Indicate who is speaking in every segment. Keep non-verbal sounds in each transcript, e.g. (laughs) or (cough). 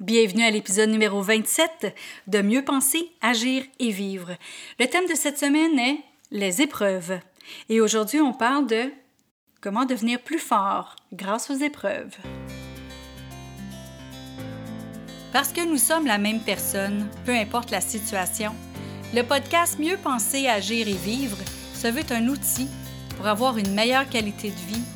Speaker 1: Bienvenue à l'épisode numéro 27 de Mieux penser, agir et vivre. Le thème de cette semaine est les épreuves. Et aujourd'hui, on parle de comment devenir plus fort grâce aux épreuves. Parce que nous sommes la même personne, peu importe la situation, le podcast Mieux penser, agir et vivre se veut un outil pour avoir une meilleure qualité de vie,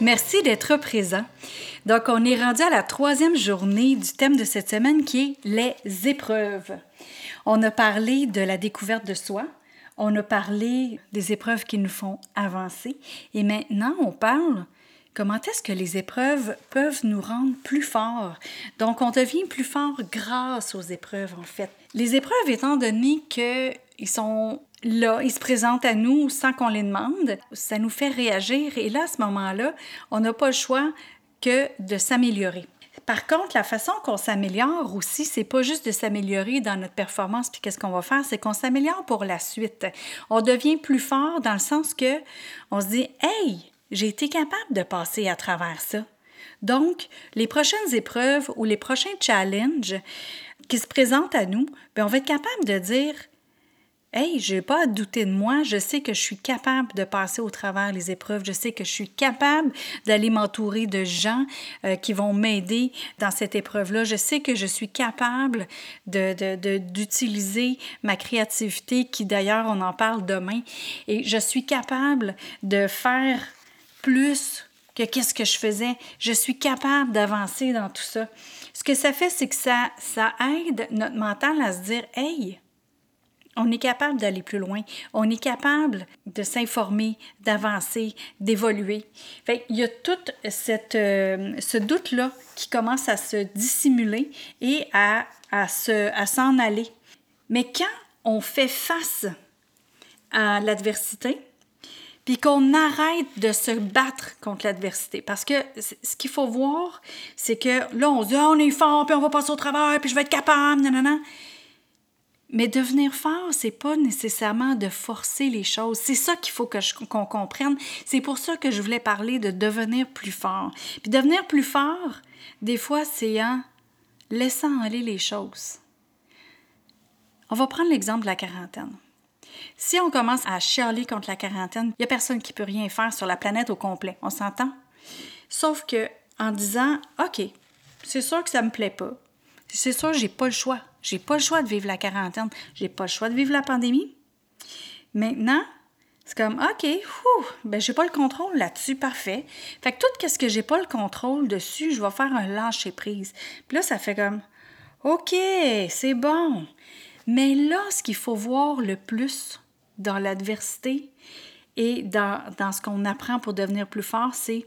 Speaker 1: Merci d'être présent. Donc, on est rendu à la troisième journée du thème de cette semaine qui est les épreuves. On a parlé de la découverte de soi, on a parlé des épreuves qui nous font avancer et maintenant on parle comment est-ce que les épreuves peuvent nous rendre plus forts. Donc, on devient plus fort grâce aux épreuves, en fait. Les épreuves, étant donné qu'ils sont là, ils se présentent à nous sans qu'on les demande, ça nous fait réagir et là, à ce moment-là, on n'a pas le choix que de s'améliorer. Par contre, la façon qu'on s'améliore aussi, c'est pas juste de s'améliorer dans notre performance puis qu'est-ce qu'on va faire, c'est qu'on s'améliore pour la suite. On devient plus fort dans le sens que on se dit "Hey, j'ai été capable de passer à travers ça." Donc, les prochaines épreuves ou les prochains challenges qui se présentent à nous, bien, on va être capable de dire Hey, je n'ai pas à douter de moi. Je sais que je suis capable de passer au travers les épreuves. Je sais que je suis capable d'aller m'entourer de gens euh, qui vont m'aider dans cette épreuve-là. Je sais que je suis capable d'utiliser de, ma créativité, qui d'ailleurs, on en parle demain. Et je suis capable de faire plus que qu'est-ce que je faisais. Je suis capable d'avancer dans tout ça. Ce que ça fait, c'est que ça, ça aide notre mental à se dire, hey, on est capable d'aller plus loin. On est capable de s'informer, d'avancer, d'évoluer. Il y a tout cette, euh, ce doute-là qui commence à se dissimuler et à, à, s'en aller. Mais quand on fait face à l'adversité, puis qu'on arrête de se battre contre l'adversité. Parce que ce qu'il faut voir, c'est que là, on se dit, ah, on est fort, puis on va passer au travail, puis je vais être capable, non. Mais devenir fort, c'est pas nécessairement de forcer les choses. C'est ça qu'il faut qu'on comprenne. C'est pour ça que je voulais parler de devenir plus fort. Puis devenir plus fort, des fois, c'est en laissant aller les choses. On va prendre l'exemple de la quarantaine. Si on commence à chialer contre la quarantaine, il n'y a personne qui peut rien faire sur la planète au complet. On s'entend? Sauf que en disant OK, c'est sûr que ça me plaît pas. C'est sûr, j'ai pas le choix. J'ai pas le choix de vivre la quarantaine. J'ai pas le choix de vivre la pandémie. Maintenant, c'est comme OK, ben j'ai pas le contrôle là-dessus, parfait. Fait que tout ce que j'ai pas le contrôle dessus, je vais faire un lâcher prise. Puis là, ça fait comme OK, c'est bon. Mais là, ce qu'il faut voir le plus dans l'adversité et dans, dans ce qu'on apprend pour devenir plus fort, c'est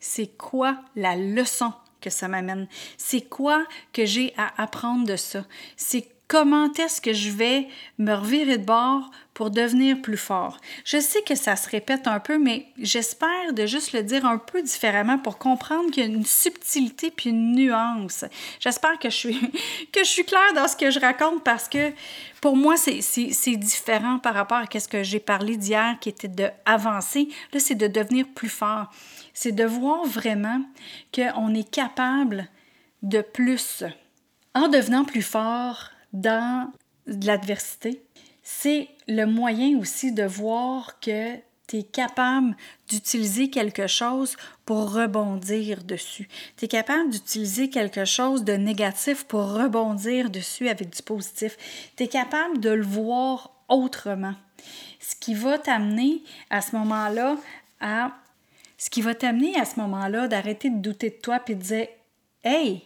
Speaker 1: c'est quoi la leçon que ça m'amène? C'est quoi que j'ai à apprendre de ça? C'est comment est-ce que je vais me revirer de bord pour devenir plus fort. Je sais que ça se répète un peu, mais j'espère de juste le dire un peu différemment pour comprendre qu'il y a une subtilité puis une nuance. J'espère que je suis (laughs) que je suis claire dans ce que je raconte parce que pour moi, c'est différent par rapport à ce que j'ai parlé d'hier qui était d'avancer. Là, c'est de devenir plus fort c'est de voir vraiment qu'on est capable de plus. En devenant plus fort dans l'adversité, c'est le moyen aussi de voir que tu es capable d'utiliser quelque chose pour rebondir dessus. Tu es capable d'utiliser quelque chose de négatif pour rebondir dessus avec du positif. Tu es capable de le voir autrement. Ce qui va t'amener à ce moment-là à ce qui va t'amener à ce moment-là d'arrêter de douter de toi puis de dire Hey,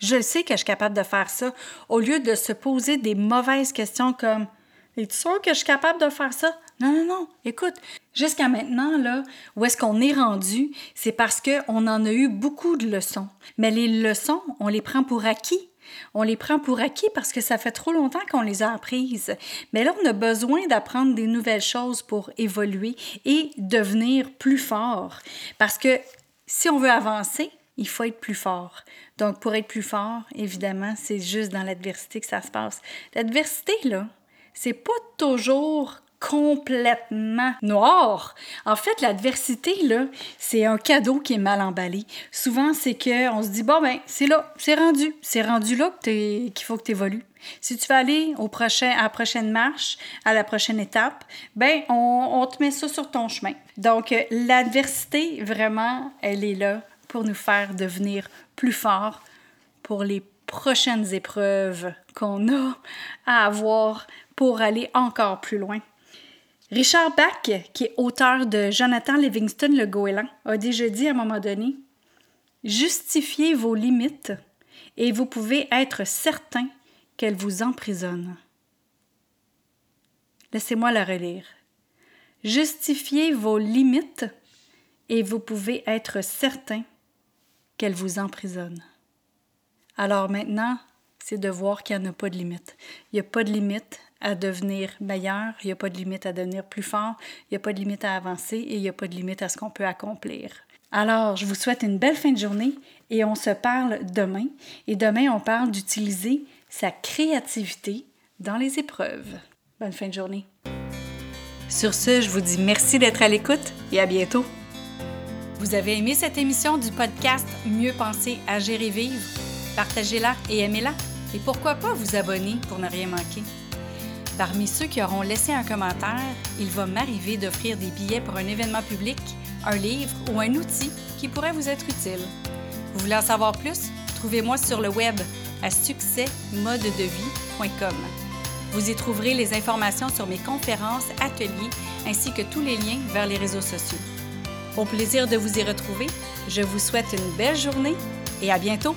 Speaker 1: je sais que je suis capable de faire ça, au lieu de se poser des mauvaises questions comme Es-tu sûr que je suis capable de faire ça? Non, non, non. Écoute, jusqu'à maintenant, là, où est-ce qu'on est rendu, c'est parce qu'on en a eu beaucoup de leçons. Mais les leçons, on les prend pour acquis. On les prend pour acquis parce que ça fait trop longtemps qu'on les a apprises. Mais là, on a besoin d'apprendre des nouvelles choses pour évoluer et devenir plus fort. Parce que si on veut avancer, il faut être plus fort. Donc, pour être plus fort, évidemment, c'est juste dans l'adversité que ça se passe. L'adversité, là, c'est pas toujours complètement noir. En fait, l'adversité, là, c'est un cadeau qui est mal emballé. Souvent, c'est qu'on se dit, bon, ben, c'est là, c'est rendu. C'est rendu là qu'il faut que tu évolues. Si tu veux aller au prochain, à la prochaine marche, à la prochaine étape, ben, on, on te met ça sur ton chemin. Donc, l'adversité, vraiment, elle est là pour nous faire devenir plus forts pour les prochaines épreuves qu'on a à avoir pour aller encore plus loin. Richard Bach, qui est auteur de Jonathan Livingston le Goéland, a déjà dit à un moment donné Justifiez vos limites et vous pouvez être certain qu'elles vous emprisonnent. Laissez-moi la relire. Justifiez vos limites et vous pouvez être certain qu'elles vous emprisonnent. Alors maintenant, c'est de voir qu'il n'y en a pas de limite. Il n'y a pas de limite à devenir meilleur, il n'y a pas de limite à devenir plus fort, il n'y a pas de limite à avancer et il n'y a pas de limite à ce qu'on peut accomplir. Alors, je vous souhaite une belle fin de journée et on se parle demain. Et demain, on parle d'utiliser sa créativité dans les épreuves. Bonne fin de journée. Sur ce, je vous dis merci d'être à l'écoute et à bientôt. Vous avez aimé cette émission du podcast Mieux penser, agir et vivre? Partagez-la et aimez-la. Et pourquoi pas vous abonner pour ne rien manquer? Parmi ceux qui auront laissé un commentaire, il va m'arriver d'offrir des billets pour un événement public, un livre ou un outil qui pourrait vous être utile. Vous voulez en savoir plus? Trouvez-moi sur le web à succèsmodedevie.com. Vous y trouverez les informations sur mes conférences, ateliers ainsi que tous les liens vers les réseaux sociaux. Au plaisir de vous y retrouver, je vous souhaite une belle journée et à bientôt!